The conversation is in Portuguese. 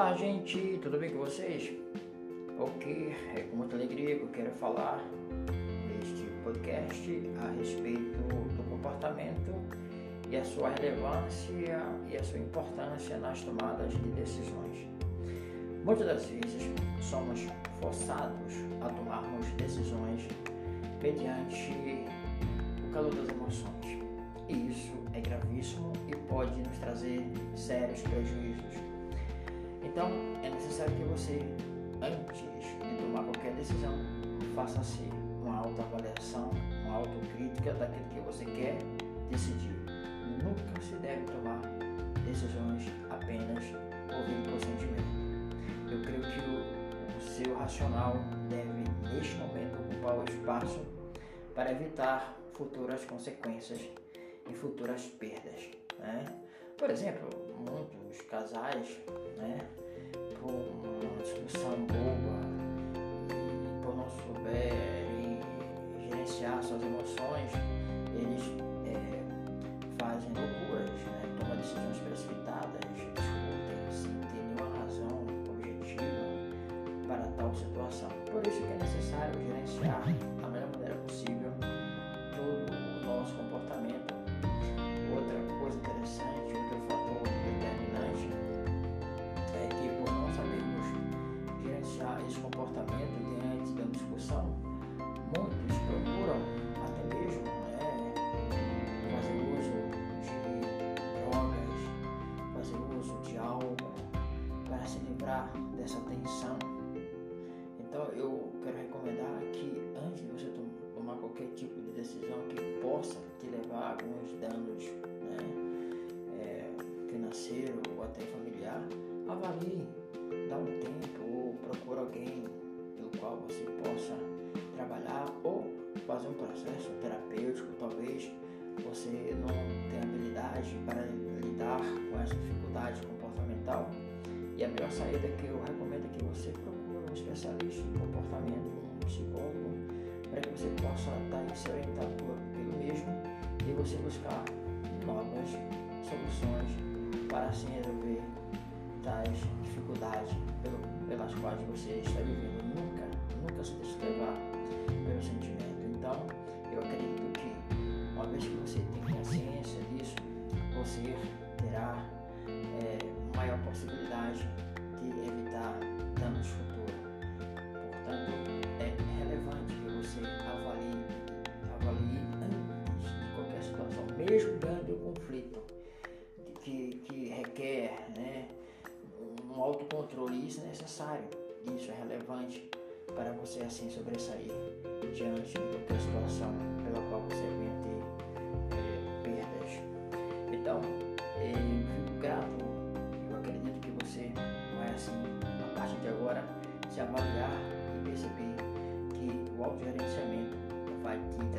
Olá, gente, tudo bem com vocês? Ok, é com muita alegria que eu quero falar neste podcast a respeito do comportamento e a sua relevância e a sua importância nas tomadas de decisões. Muitas das vezes somos forçados a tomarmos decisões mediante o calor das emoções. E isso é gravíssimo e pode nos trazer sérios prejuízos. Então, é necessário que você, antes de tomar qualquer decisão, faça-se uma autoavaliação, uma autocrítica daquilo que você quer decidir. Nunca se deve tomar decisões apenas ouvindo por sentimento. Eu creio que o, o seu racional deve, neste momento, ocupar o espaço para evitar futuras consequências e futuras perdas. Né? Por exemplo, muitos casais, né, por uma discussão boba e por não souberem gerenciar suas emoções, eles é, fazem loucuras, né, tomam decisões precipitadas, discutem sem ter nenhuma razão objetiva para tal situação. Por isso que é necessário gerenciar decisão que possa te levar a alguns danos né, é, financeiro ou até familiar, avalie, dá um tempo procura alguém pelo qual você possa trabalhar ou fazer um processo terapêutico, talvez você não tenha habilidade para lidar com essa dificuldade comportamental. E a melhor saída que eu recomendo é que você procure um especialista em comportamento, um psicólogo, para que você possa estar se e você buscar novas soluções para assim resolver tais dificuldades pelas quais você está vivendo. Nunca, nunca se deixe levar pelo sentimento. Dando um conflito que, que requer né, um autocontrole. Isso é necessário, isso é relevante para você assim sobressair diante qualquer situação pela qual você venha ter é, perdas. Então, eu fico grato, eu acredito que você vai assim, a partir de agora, se avaliar e perceber que o autogerenciamento vai te